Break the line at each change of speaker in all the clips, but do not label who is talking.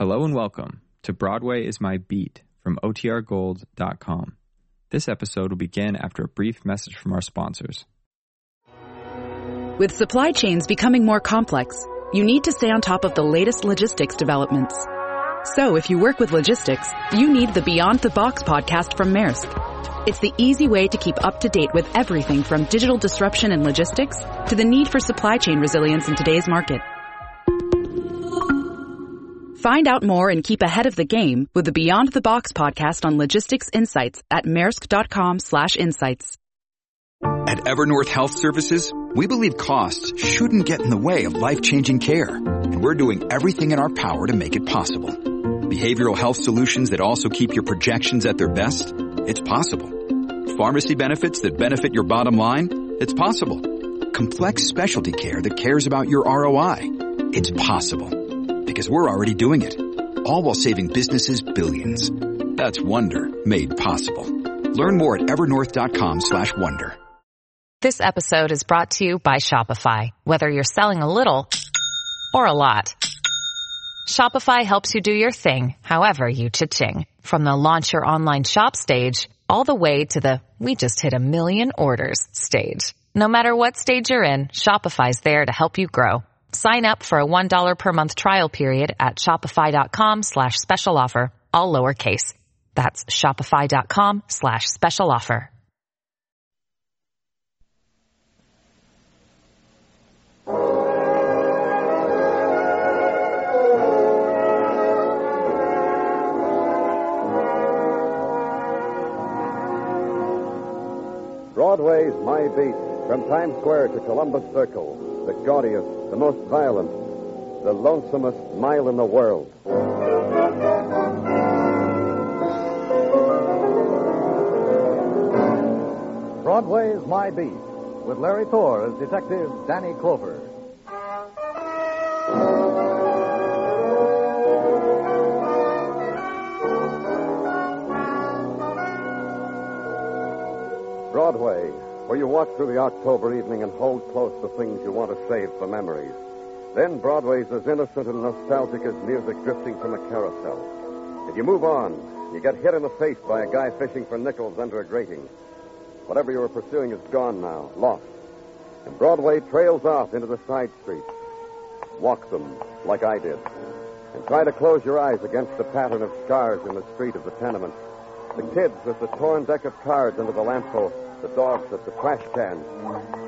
Hello and welcome to Broadway is My Beat from OTRGold.com. This episode will begin after a brief message from our sponsors.
With supply chains becoming more complex, you need to stay on top of the latest logistics developments. So if you work with logistics, you need the Beyond the Box podcast from Maersk. It's the easy way to keep up to date with everything from digital disruption in logistics to the need for supply chain resilience in today's market. Find out more and keep ahead of the game with the Beyond the Box podcast on logistics insights at maersk.com slash insights.
At Evernorth Health Services, we believe costs shouldn't get in the way of life-changing care, and we're doing everything in our power to make it possible. Behavioral health solutions that also keep your projections at their best? It's possible. Pharmacy benefits that benefit your bottom line? It's possible. Complex specialty care that cares about your ROI? It's possible because we're already doing it. All while saving businesses billions. That's Wonder made possible. Learn more at evernorth.com slash wonder.
This episode is brought to you by Shopify. Whether you're selling a little or a lot, Shopify helps you do your thing, however you cha-ching. From the launch your online shop stage, all the way to the we just hit a million orders stage. No matter what stage you're in, Shopify's there to help you grow. Sign up for a $1 per month trial period at shopify.com slash special offer, all lowercase. That's shopify.com slash special offer.
Broadway's My Beat, from Times Square to Columbus Circle, the gaudiest, the most violent, the lonesomest mile in the world.
Broadway's My Beat, with Larry Thor as Detective Danny Clover.
You walk through the October evening and hold close the things you want to save for memories. Then Broadway's as innocent and nostalgic as music drifting from a carousel. If you move on, you get hit in the face by a guy fishing for nickels under a grating. Whatever you were pursuing is gone now, lost. And Broadway trails off into the side streets. Walk them like I did. And try to close your eyes against the pattern of scars in the street of the tenement. The kids with the torn deck of cards under the lamppost, the dogs at the trash cans,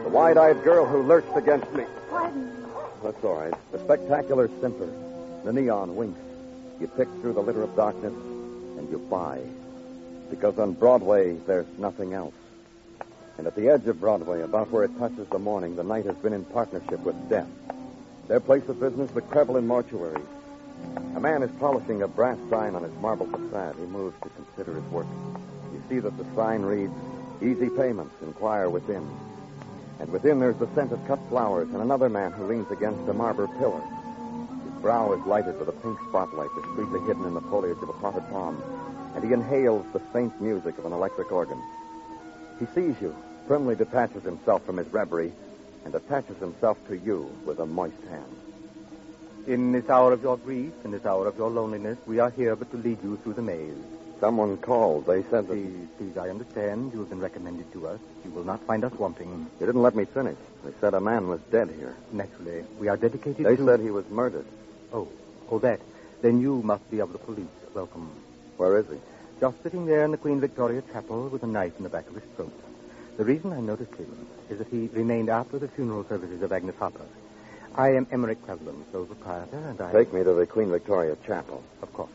the wide-eyed girl who lurched against me.
Pardon.
That's all right. The spectacular simper, the neon winks. You pick through the litter of darkness, and you buy. Because on Broadway, there's nothing else. And at the edge of Broadway, about where it touches the morning, the night has been in partnership with death. Their place of business, the Krevlin Mortuary. A man is polishing a brass sign on his marble facade. He moves to consider his work. You see that the sign reads, Easy payments, inquire within. And within there's the scent of cut flowers and another man who leans against a marble pillar. His brow is lighted with a pink spotlight discreetly hidden in the foliage of a potted palm, and he inhales the faint music of an electric organ. He sees you, firmly detaches himself from his reverie, and attaches himself to you with a moist hand.
In this hour of your grief, in this hour of your loneliness, we are here but to lead you through the maze.
Someone called. They said that.
Please, please, I understand. You have been recommended to us. You will not find us wanting.
You didn't let me finish. They said a man was dead here.
Naturally, we are dedicated to.
They
to...
said he was murdered.
Oh, oh, that. Then you must be of the police. Welcome.
Where is he?
Just sitting there in the Queen Victoria Chapel with a knife in the back of his throat. The reason I noticed him is that he remained after the funeral services of Agnes Hopper. I am Emmerich Krevlin, sole proprietor, and I...
Take me to the Queen Victoria Chapel.
Of course.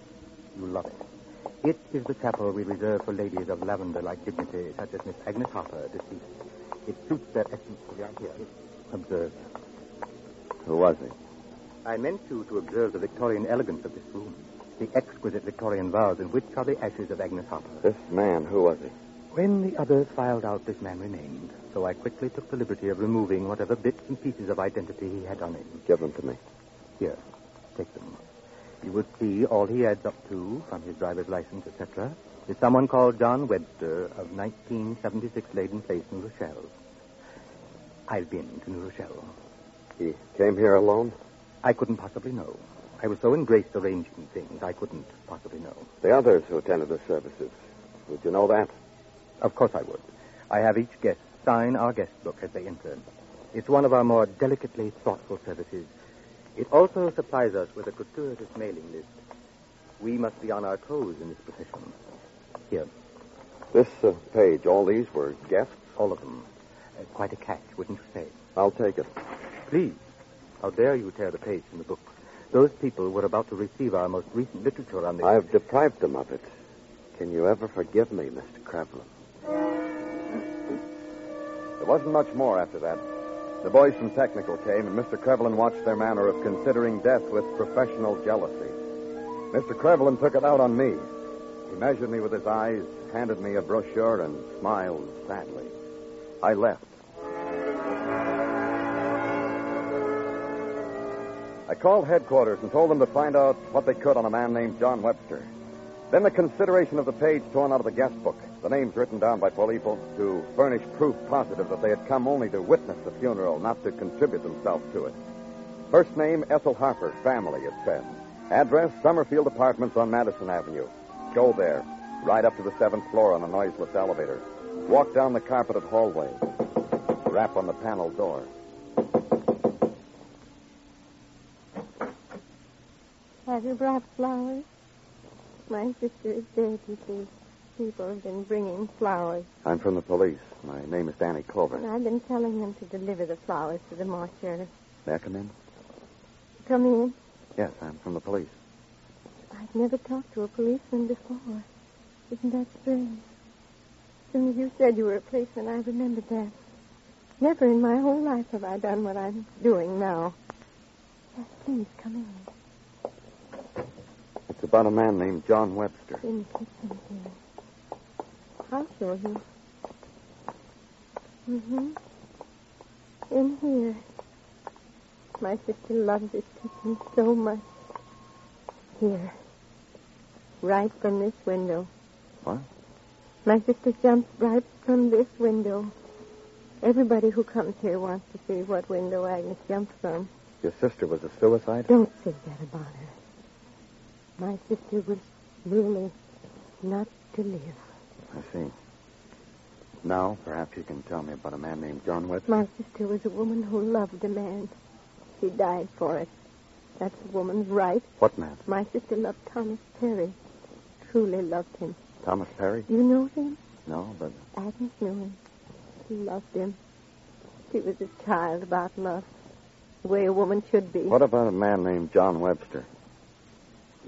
You love it. It is the chapel we reserve for ladies of lavender-like dignity, such as Miss Agnes Hopper, deceased. It suits their essence. We are here. Observe.
Who was he?
I meant you to observe the Victorian elegance of this room. The exquisite Victorian vase in which are the ashes of Agnes Hopper.
This man, who was he?
When the others filed out, this man remained. So I quickly took the liberty of removing whatever bits and pieces of identity he had on him.
Give them to me.
Here, take them. You will see all he adds up to, from his driver's license, etc., is someone called John Webster of 1976 Leyden Place, New Rochelle. I've been to New Rochelle.
He came here alone?
I couldn't possibly know. I was so engrossed arranging things, I couldn't possibly know.
The others who attended the services, would you know that?
Of course I would. I have each guest sign our guest book as they enter. It's one of our more delicately thoughtful services. It also supplies us with a gratuitous mailing list. We must be on our toes in this profession. Here,
This uh, page, all these were guests?
all of them. Uh, quite a catch, wouldn't you say?
I'll take it.
Please. How dare you tear the page from the book? Those people were about to receive our most recent literature on the.
I've deprived them of it. Can you ever forgive me, Mr. Krevlin? There wasn't much more after that. The boys from Technical came, and Mr. Krevlin watched their manner of considering death with professional jealousy. Mr. Krevlin took it out on me. He measured me with his eyes, handed me a brochure, and smiled sadly. I left. I called headquarters and told them to find out what they could on a man named John Webster. Then the consideration of the page torn out of the guest book, the names written down by Polipo to furnish proof positive that they had come only to witness the funeral, not to contribute themselves to it. First name, Ethel Harper, family, it said. Address, Summerfield Apartments on Madison Avenue. Go there. Ride up to the seventh floor on a noiseless elevator. Walk down the carpeted hallway. Rap on the panel door.
Have you brought flowers? My sister is dead, you see. People have been bringing flowers,
I'm from the police. My name is Danny Clover.
and I've been telling them to deliver the flowers to the mortuary.
May I come in?
Come in.
Yes, I'm from the police.
I've never talked to a policeman before. Isn't that strange? As soon as you said you were a policeman, I remembered that. Never in my whole life have I done what I'm doing now. Yes, please come in.
It's about a man named John Webster.
In the kitchen I'll show you. Mm-hmm. In here. My sister loves this kitchen so much. Here. Right from this window.
What?
My sister jumps right from this window. Everybody who comes here wants to see what window Agnes jumped from.
Your sister was a suicide?
Don't say that about her. My sister was really not to live.
I see. Now, perhaps you can tell me about a man named John Webster.
My sister was a woman who loved a man. She died for it. That's a woman's right.
What man?
My sister loved Thomas Perry. Truly loved him.
Thomas Perry?
You know him?
No, but
Agnes knew him. She loved him. She was a child about love. The way a woman should be.
what about a man named John Webster?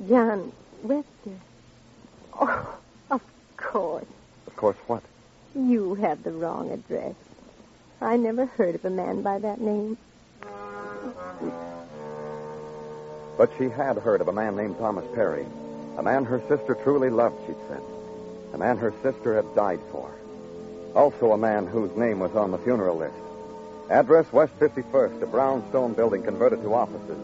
John Webster. Oh, course.
Of course, what?
You have the wrong address. I never heard of a man by that name.
But she had heard of a man named Thomas Perry. A man her sister truly loved, she'd said. A man her sister had died for. Also a man whose name was on the funeral list. Address West 51st, a brownstone building converted to offices.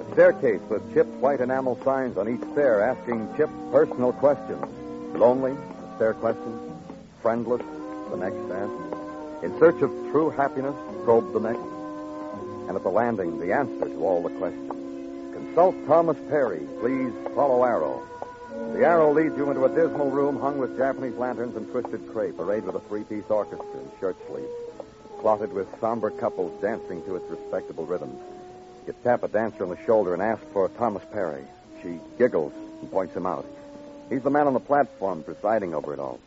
A staircase with chipped white enamel signs on each stair asking Chip personal questions. Lonely, the stair questions. Friendless, the next asked. In search of true happiness, probed the next. And at the landing, the answer to all the questions. Consult Thomas Perry. Please follow arrow. The arrow leads you into a dismal room hung with Japanese lanterns and twisted crepe, arrayed with a three-piece orchestra in shirt sleeves, clotted with somber couples dancing to its respectable rhythms. You tap a dancer on the shoulder and ask for Thomas Perry. She giggles and points him out. He's the man on the platform presiding over it all.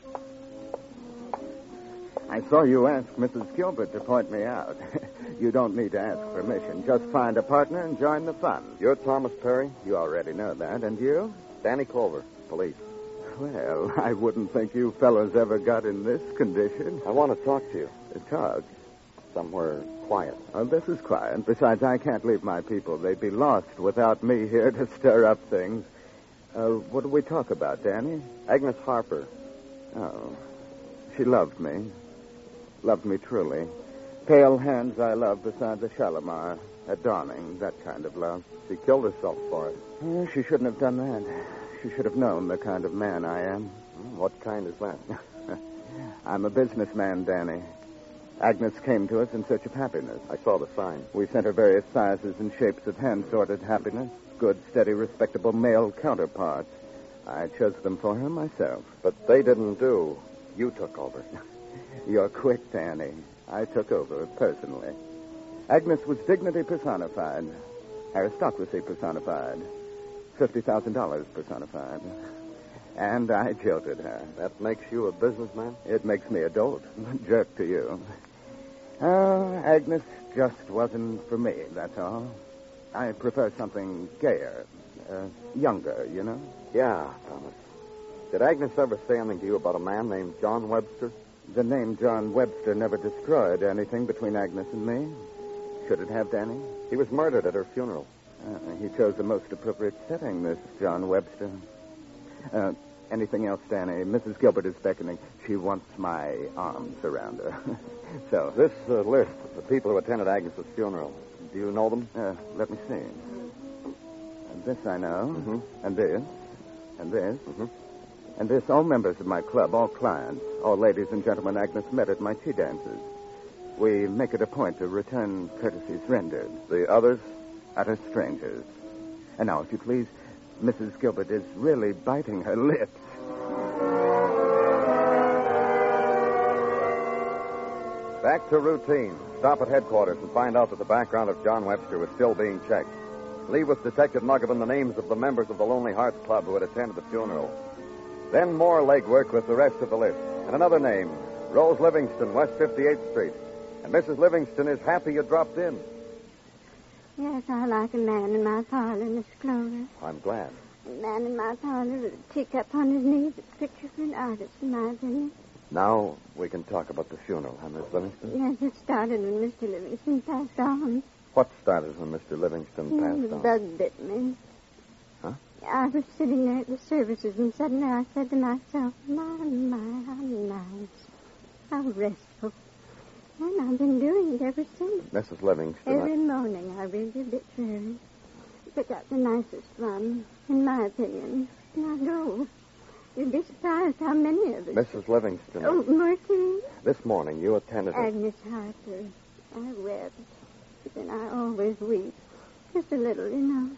I saw you ask Mrs. Gilbert to point me out. you don't need to ask permission. Just find a partner and join the fun.
You're Thomas Perry?
You already know that, and you?
Danny Clover, police.
Well, I wouldn't think you fellows ever got in this condition.
I want to talk to you.
Talk.
Somewhere quiet.
Oh, this is quiet. Besides, I can't leave my people. They'd be lost without me here to stir up things. Uh, what do we talk about, Danny?
Agnes Harper.
Oh, she loved me. Loved me truly. Pale hands I loved beside the Shalimar. At dawning, that kind of love.
She killed herself for it.
Oh, she shouldn't have done that. She should have known the kind of man I am.
Hmm, What kind is that?
I'm a businessman, Danny. Agnes came to us in search of happiness.
I saw the sign.
We sent her various sizes and shapes of hand sorted happiness. Good, steady, respectable male counterparts. I chose them for her myself.
But they didn't do. You took over.
You're quick, Danny. I took over personally. Agnes was dignity personified, aristocracy personified, $50,000 personified. And I jilted her.
That makes you a businessman?
It makes me a dolt, a jerk to you. Oh, Agnes just wasn't for me, that's all. I prefer something gayer, uh, younger, you know?
Yeah, Thomas. Did Agnes ever say anything to you about a man named John Webster?
The name John Webster never destroyed anything between Agnes and me. Should it have, Danny?
He was murdered at her funeral.
Uh, he chose the most appropriate setting, this John Webster. Uh, anything else, Danny? Mrs. Gilbert is beckoning. She wants my arms around her. so.
This uh, list of the people who attended Agnes's funeral, do you know them?
Uh, let me see. And this I know.
Mhm.
And this. And this.
Mhm.
And this, all members of my club, all clients, all ladies and gentlemen Agnes met at my tea dances. We make it a point to return courtesies rendered.
The others?
Utter strangers. And now, if you please, Mrs. Gilbert is really biting her lips.
Back to routine. Stop at headquarters and find out that the background of John Webster was still being checked. Leave with Detective Muggavan the names of the members of the Lonely Hearts Club who had attended the funeral. Then more legwork with the rest of the list. And another name, Rose Livingston, West 58th Street. And Mrs. Livingston is happy you dropped in.
Yes, I like a man in my parlor, Miss Clover.
I'm glad.
A man in my parlor with a teacup on his knee, a picture for an artist, in my opinion.
Now we can talk about the funeral, huh, Miss Livingston?
Yes, it started when Mr. Livingston passed on.
What started when Mr. Livingston passed on?
bug bit me.
Huh?
I was sitting there at the services, and suddenly I said to myself, my, my, how nice. How restful. And I've been doing it ever since.
Mrs. Livingston. I-
Every morning I read the obituary. Pick out the nicest one, in my opinion. And I go. You'd be surprised how many of us.
Mrs. Livingston.
Oh, Martin.
This morning you attended.
Agnes Harper. I wept. But then I always weep. Just a little, you know.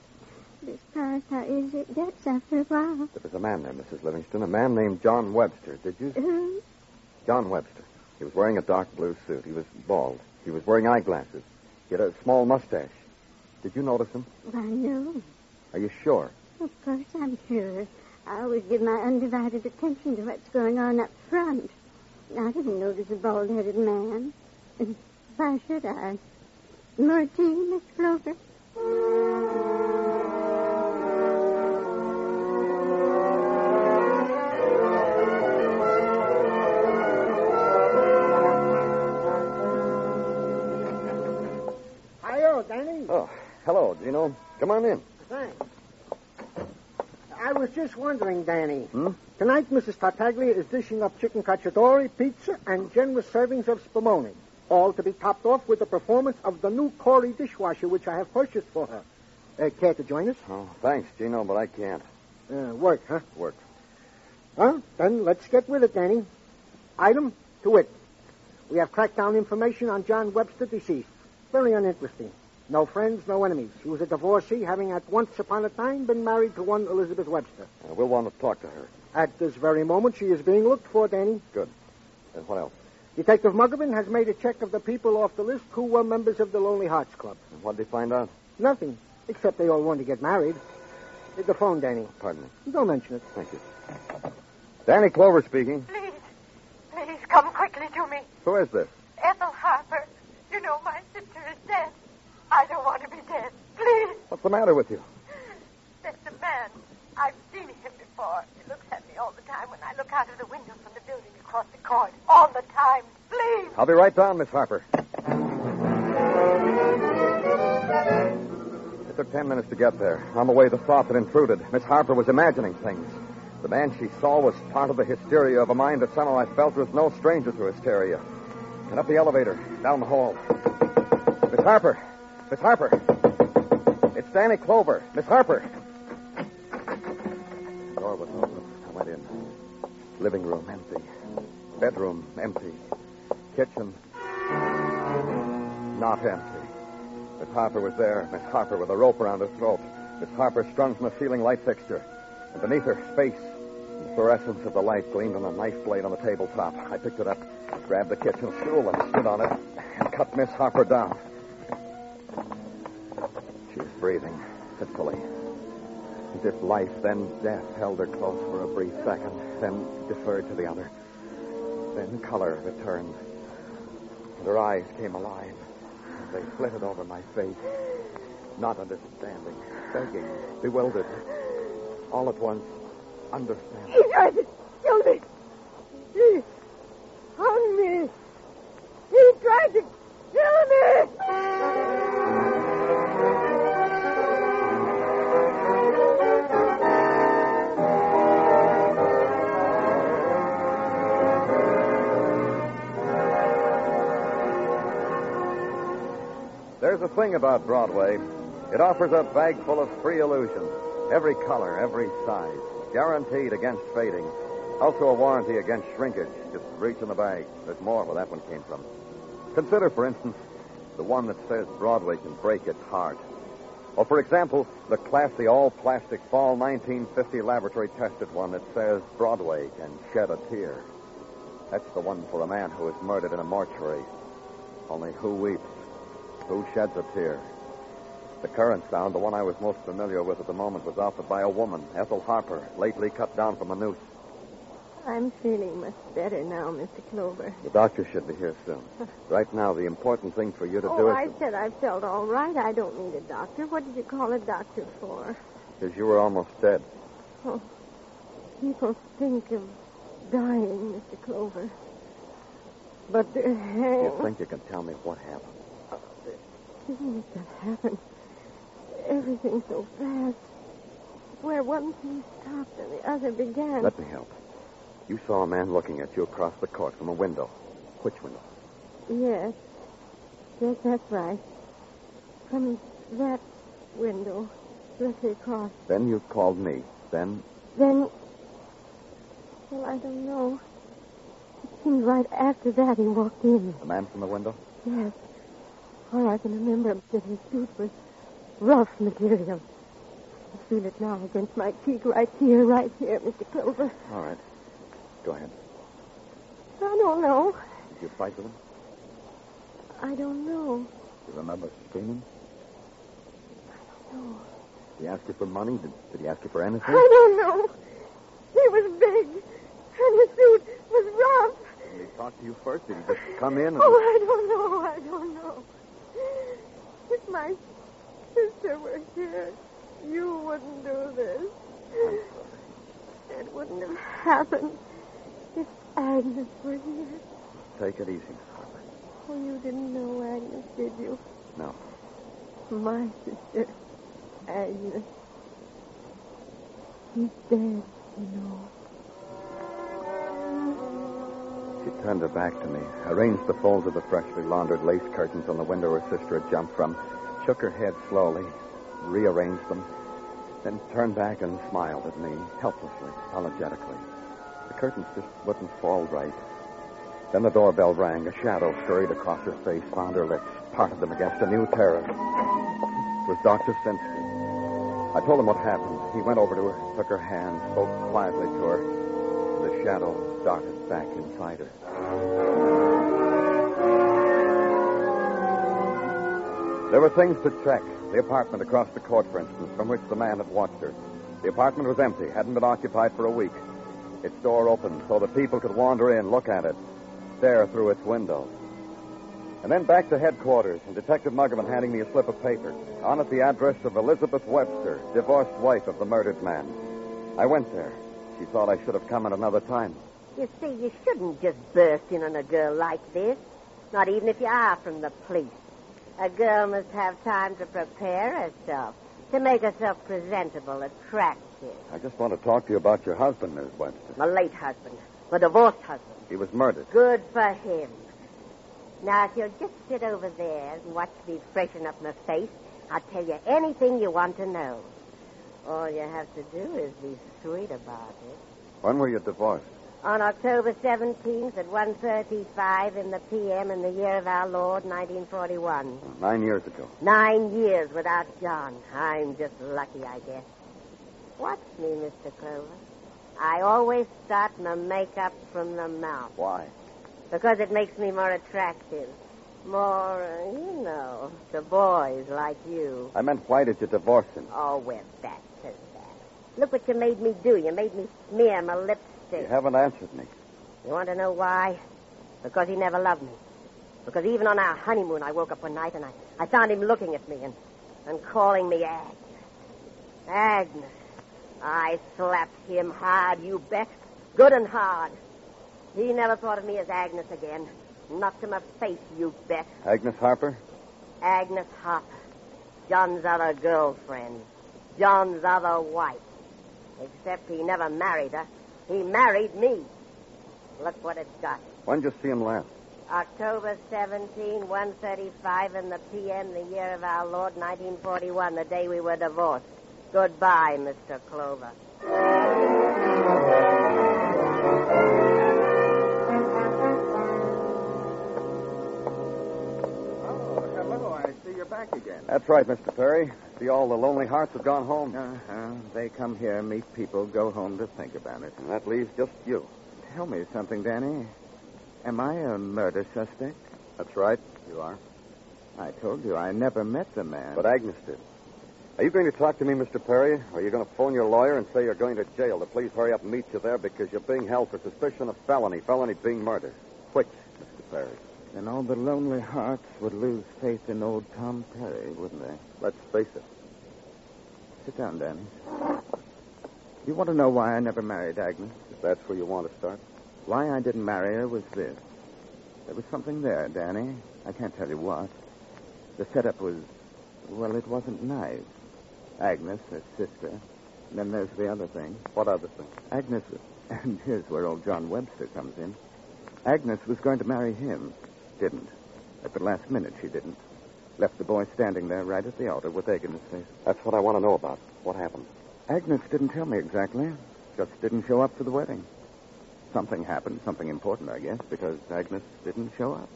It's surprised how it gets after a while.
There was a man there, Mrs. Livingston, a man named John Webster. Did you?
Uh,
John Webster. He was wearing a dark blue suit. He was bald. He was wearing eyeglasses. He had a small mustache. Did you notice him?
I know.
Are you sure?
Of course I'm sure. I always give my undivided attention to what's going on up front. I didn't notice a bald-headed man. Why should I? More tea, Miss Clover?
Hiyo, Danny.
Oh, hello, Gino. Come on in.
Thanks. I was just wondering, Danny.
Hmm?
Tonight, Mrs. Tartaglia is dishing up chicken cacciatore, pizza, and generous servings of spumoni. All to be topped off with the performance of the new Corey dishwasher, which I have purchased for her. Uh, care to join us?
Oh, thanks, Gino, but I can't.
Uh, work, huh?
Work.
Well, then let's get with it, Danny. Item to wit. We have cracked down information on John Webster, deceased. Very uninteresting. No friends, no enemies. She was a divorcee, having at once upon a time been married to one Elizabeth Webster.
Uh, we'll want to talk to her.
At this very moment, she is being looked for, Danny.
Good. And what else?
Detective Muggavan has made a check of the people off the list who were members of the Lonely Hearts Club.
And what did they find out?
Nothing, except they all want to get married. Hit the phone, Danny.
Pardon me.
Don't mention it.
Thank you. Danny Clover speaking.
Please, please come quickly to me.
Who is this?
Ethel Harper. You know my sister is dead. I don't want to be dead. Please.
What's the matter with you?
There's a man. I've seen him before. He looks at me all the time when I look out of the window from the building across the court. All the time. Please.
I'll be right down, Miss Harper. It took ten minutes to get there. On the way, the thought that intruded. Miss Harper was imagining things. The man she saw was part of the hysteria of a mind that somehow I felt was no stranger to hysteria. And up the elevator, down the hall. Miss Harper! Miss Harper! It's Danny Clover. Miss Harper! The door was open. I went in. Living room empty. Bedroom empty. Kitchen not empty. Miss Harper was there. Miss Harper with a rope around her throat. Miss Harper strung from a ceiling light fixture. And beneath her, space. The fluorescence of the light gleamed on a knife blade on the tabletop. I picked it up, grabbed the kitchen stool, and stood on it, and cut Miss Harper down. She was breathing fitfully. As if life, then death, held her close for a brief second, then deferred to the other. Then color returned. And her eyes came alive. And they flitted over my face. Not understanding, begging, bewildered. All at once, understanding.
He tried to kill me.
Thing about Broadway. It offers a bag full of free illusions. Every color, every size. Guaranteed against fading. Also a warranty against shrinkage. Just reach in the bag. There's more where that one came from. Consider, for instance, the one that says Broadway can break its heart. Or, for example, the classy all-plastic fall 1950 laboratory tested one that says Broadway can shed a tear. That's the one for a man who was murdered in a mortuary. Only who weeps? Who sheds a tear? The current sound, the one I was most familiar with at the moment, was offered by a woman, Ethel Harper, lately cut down from a noose.
I'm feeling much better now, Mr. Clover.
The doctor should be here soon. Right now, the important thing for you to
oh,
do is
I said I felt all right. I don't need a doctor. What did you call a doctor for?
because you were almost dead.
Oh, people think of dying, Mr. Clover. But uh,
You think you can tell me what happened?
Things that happen, everything so fast. Where one thing stopped and the other began.
Let me help. You saw a man looking at you across the court from a window. Which window?
Yes. Yes, that's right. From that window, directly across.
Then you called me. Then
Then, well, I don't know. It seemed right after that he walked in.
the man from the window?
Yes. All I can remember that his suit was rough material. I feel it now against my cheek right here, right here, Mr. Clover.
All right. Go ahead.
I don't know.
Did you fight with him?
I don't know.
Do you remember screaming?
No.
Did he ask you for money? Did, did he ask you for anything?
I don't know. He was big, and his suit was rough.
Did he talk to you first? Did he just come in and...
Oh, I don't know. I don't know. If my sister were here, you wouldn't do this. It wouldn't have happened if Agnes were here.
Take it easy, Miss Harper.
Oh, you didn't know Agnes, did you?
No.
My sister, Agnes. She's dead, you know.
She turned her back to me, arranged the folds of the freshly laundered lace curtains on the window her sister had jumped from, shook her head slowly, rearranged them, then turned back and smiled at me, helplessly, apologetically. The curtains just wouldn't fall right. Then the doorbell rang. A shadow scurried across her face, found her lips, parted them against a new terror. It was Dr. Sinsky. I told him what happened. He went over to her, took her hand, spoke quietly to her. The shadow darted back inside her. There were things to check. The apartment across the court, for instance, from which the man had watched her. The apartment was empty, hadn't been occupied for a week. Its door open so that people could wander in, look at it, stare through its window. And then back to headquarters, and Detective Muggavan handing me a slip of paper. On it, the address of Elizabeth Webster, divorced wife of the murdered man. I went there. She thought I should have come at another time.
You see, you shouldn't just burst in on a girl like this. Not even if you are from the police. A girl must have time to prepare herself, to make herself presentable, attractive.
I just want to talk to you about your husband, Miss Webster.
My late husband, my divorced husband.
He was murdered.
Good for him. Now, if you'll just sit over there and watch me freshen up my face, I'll tell you anything you want to know. All you have to do is be sweet about it.
When were you divorced?
On October 17th at 1.35 in the p.m. in the year of our Lord, 1941.
Nine years ago.
Nine years without John. I'm just lucky, I guess. Watch me, Mr. Clover. I always start my makeup from the mouth.
Why?
Because it makes me more attractive. More, uh, you know, to boys like you.
I meant, why did you divorce him?
Oh, well, that's so bad. Look what you made me do. You made me smear my lipstick.
You haven't answered me.
You want to know why? Because he never loved me. Because even on our honeymoon, I woke up one night and I, I found him looking at me and, and calling me Agnes. Agnes. I slapped him hard, you bet. Good and hard. He never thought of me as Agnes again. Not to my face, you bet.
Agnes Harper?
Agnes Harper. John's other girlfriend. John's other wife. Except he never married her. He married me. Look what it's got.
When'd you see him last?
October 17, 135 in the p.m., the year of our Lord, 1941, the day we were divorced. Goodbye, Mr. Clover.
Back again.
That's right, Mr. Perry. See all the lonely hearts have gone home.
Uh-huh. They come here, meet people, go home to think about it.
And that leaves just you.
Tell me something, Danny. Am I a murder suspect?
That's right, you are.
I told you I never met the man.
But Agnes did. Are you going to talk to me, Mr. Perry? Or are you going to phone your lawyer and say you're going to jail to please hurry up and meet you there because you're being held for suspicion of felony, felony being murder? Which, Mr. Perry?
Then all the lonely hearts would lose faith in old Tom Perry, wouldn't they?
Let's face it.
Sit down, Danny. You want to know why I never married Agnes?
If that's where you want to start.
Why I didn't marry her was this. There was something there, Danny. I can't tell you what. The setup was, well, it wasn't nice. Agnes, her sister. And then there's the other thing.
What other thing?
Agnes, and here's where old John Webster comes in. Agnes was going to marry him. Didn't. At the last minute, she didn't. Left the boy standing there right at the altar with egg in his face.
That's what I want to know about. What happened?
Agnes didn't tell me exactly. Just didn't show up for the wedding. Something happened, something important, I guess, because Agnes didn't show up.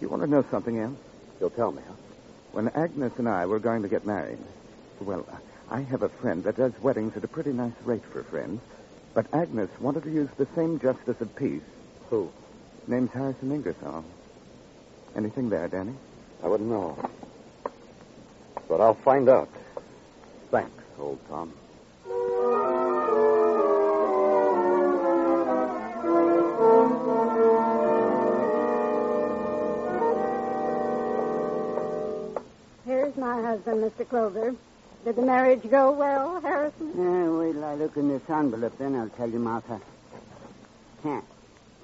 You want to know something else?
You'll tell me, huh?
When Agnes and I were going to get married, well, I have a friend that does weddings at a pretty nice rate for friends, but Agnes wanted to use the same justice of peace.
Who?
Name's Harrison Ingersoll. Anything there, Danny?
I wouldn't know. But I'll find out. Thanks, old Tom.
Here's my husband, Mr. Clover. Did the marriage go well, Harrison?
Yeah, wait till I look in this envelope, then I'll tell you, Martha. Ten.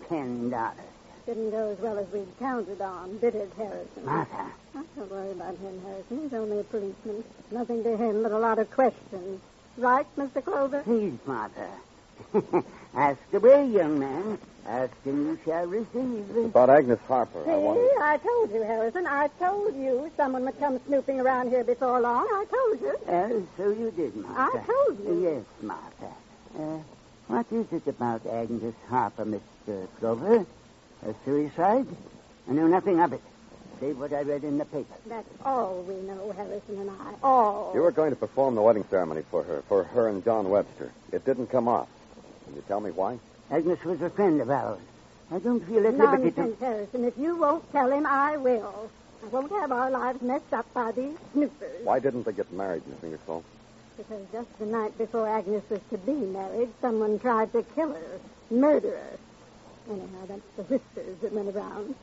Ten dollars.
Didn't go as well as we'd counted on, did it, Harrison?
Martha.
Oh, don't worry about him, Harrison. He's only a policeman. Nothing to him but a lot of questions. Right, Mr. Clover?
Please, Martha. Ask away, young man. Ask and you shall receive.
About Agnes Harper,
See,
I wanted.
I told you, Harrison. I told you someone would come snooping around here before long. I told you.
Oh, so you did, Martha.
I told you.
Yes, Martha. Uh, what is it about Agnes Harper, Mr. Clover? A suicide? I know nothing of it, save what I read in the paper.
That's all we know, Harrison and I. All.
You were going to perform the wedding ceremony for her, for her and John Webster. It didn't come off. Can you tell me why?
Agnes was a friend of ours. I don't feel at liberty
Nonsense,
to.
Harrison. If you won't tell him, I will. I won't have our lives messed up by these snoopers.
Why didn't they get married, Miss Ingersoll?
Because just the night before Agnes was to be married, someone tried to kill her, murder her. Anyhow, that's the whispers that went around.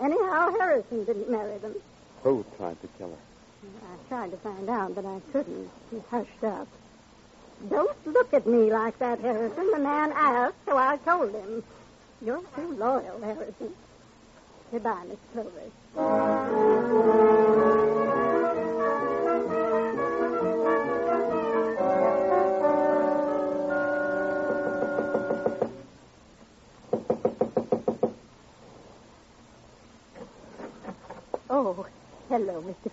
Anyhow, Harrison didn't marry them.
Who tried to kill her?
I tried to find out, but I couldn't. He hushed up. Don't look at me like that, Harrison. The man asked, so I told him. You're too loyal, Harrison. Goodbye, Miss Clover.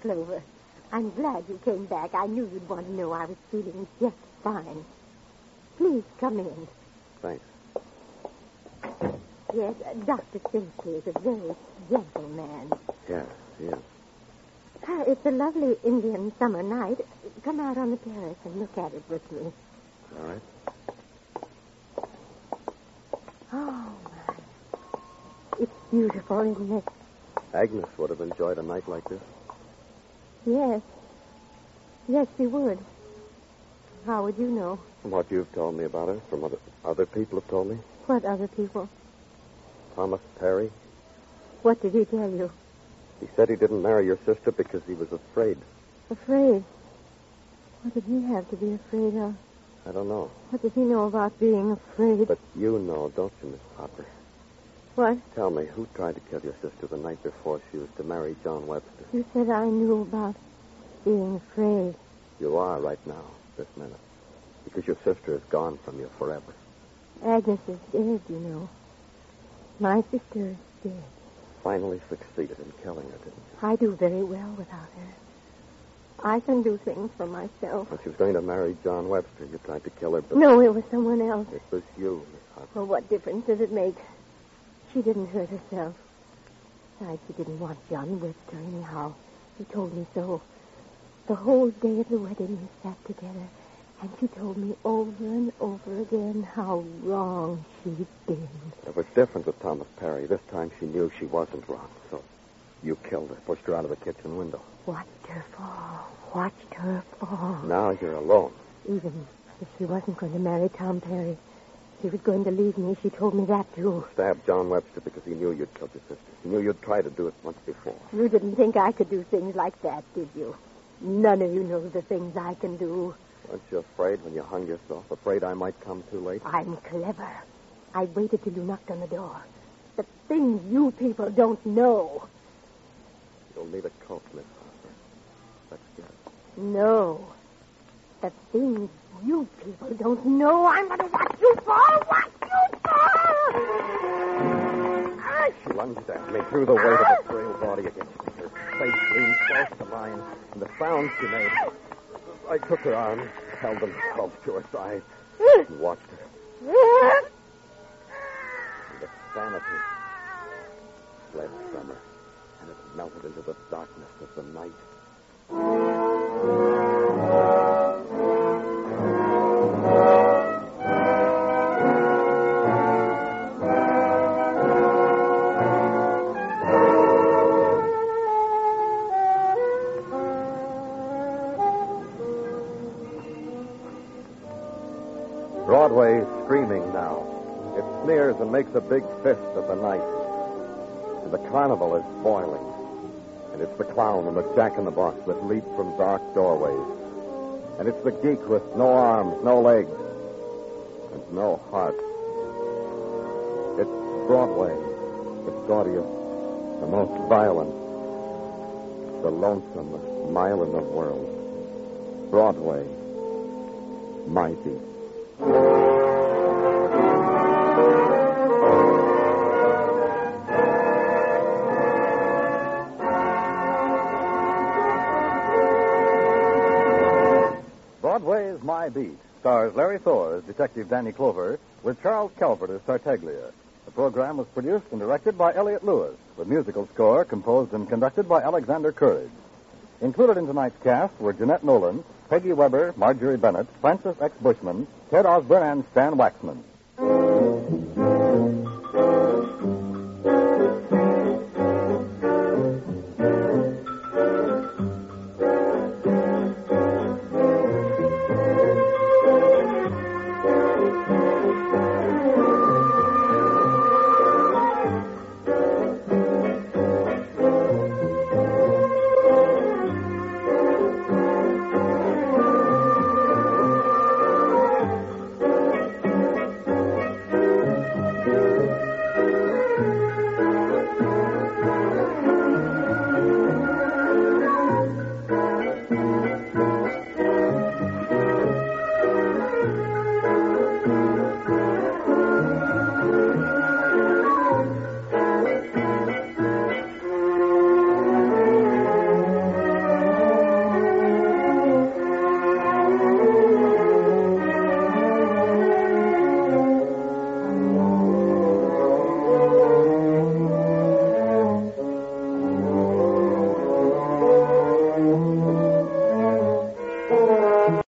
Clover. I'm glad you came back. I knew you'd want to know I was feeling just fine. Please come in.
Thanks.
Yes, uh, Dr. Stacy is a very gentle man.
Yes, yes.
Uh, it's a lovely Indian summer night. Come out on the terrace and look at it with me.
All right.
Oh, my. It's beautiful, isn't it?
Agnes would have enjoyed a night like this.
Yes. Yes, she would. How would you know?
From what you've told me about her, from what other people have told me.
What other people?
Thomas Perry.
What did he tell you?
He said he didn't marry your sister because he was afraid.
Afraid? What did he have to be afraid of?
I don't know.
What does he know about being afraid?
But you know, don't you, Miss Harper?
What?
Tell me, who tried to kill your sister the night before she was to marry John Webster?
You said I knew about being afraid.
You are right now, this minute. Because your sister is gone from you forever.
Agnes is dead, you know. My sister is dead.
Finally succeeded in killing her, didn't you?
I do very well without her. I can do things for myself.
When she was going to marry John Webster, you tried to kill her, but
No, it was someone else.
it was you, Miss Harper.
Well, what difference does it make? She didn't hurt herself. Besides, she didn't want John Webster anyhow. She told me so. The whole day of the wedding, we sat together, and she told me over and over again how wrong she'd been.
It was different with Thomas Perry. This time she knew she wasn't wrong, so you killed her, pushed her out of the kitchen window.
Watched her fall. Watched her fall.
Now you're alone.
Even if she wasn't going to marry Tom Perry, she was going to leave me. She told me that, too.
Stabbed John Webster because he knew you'd killed your sister. He knew you'd tried to do it once before.
You didn't think I could do things like that, did you? None of you know the things I can do.
Weren't you afraid when you hung yourself? Afraid I might come too late?
I'm clever. I waited till you knocked on the door. The things you people don't know.
You'll need a coat, Miss Harper. Let's get it.
No. The things you people don't know. I'm going to watch you fall. Watch you fall.
She lunged at me, threw the weight of her frail body against me. Her face leaned close to mine, and the sound she made. I took her arms, held them close to her side, and watched her. And the sanity fled from her, and it melted into the darkness of the night. Big fist of the night. And the carnival is boiling. And it's the clown and the jack in the box that leap from dark doorways. And it's the geek with no arms, no legs, and no heart. It's Broadway, the of the most violent, the lonesomest mile in the world. Broadway, my beat.
Stars Larry Thor as Detective Danny Clover with Charles Calvert as Tartaglia. The program was produced and directed by Elliott Lewis, with musical score composed and conducted by Alexander Courage. Included in tonight's cast were Jeanette Nolan, Peggy Weber, Marjorie Bennett, Francis X. Bushman, Ted Osborne, and Stan Waxman.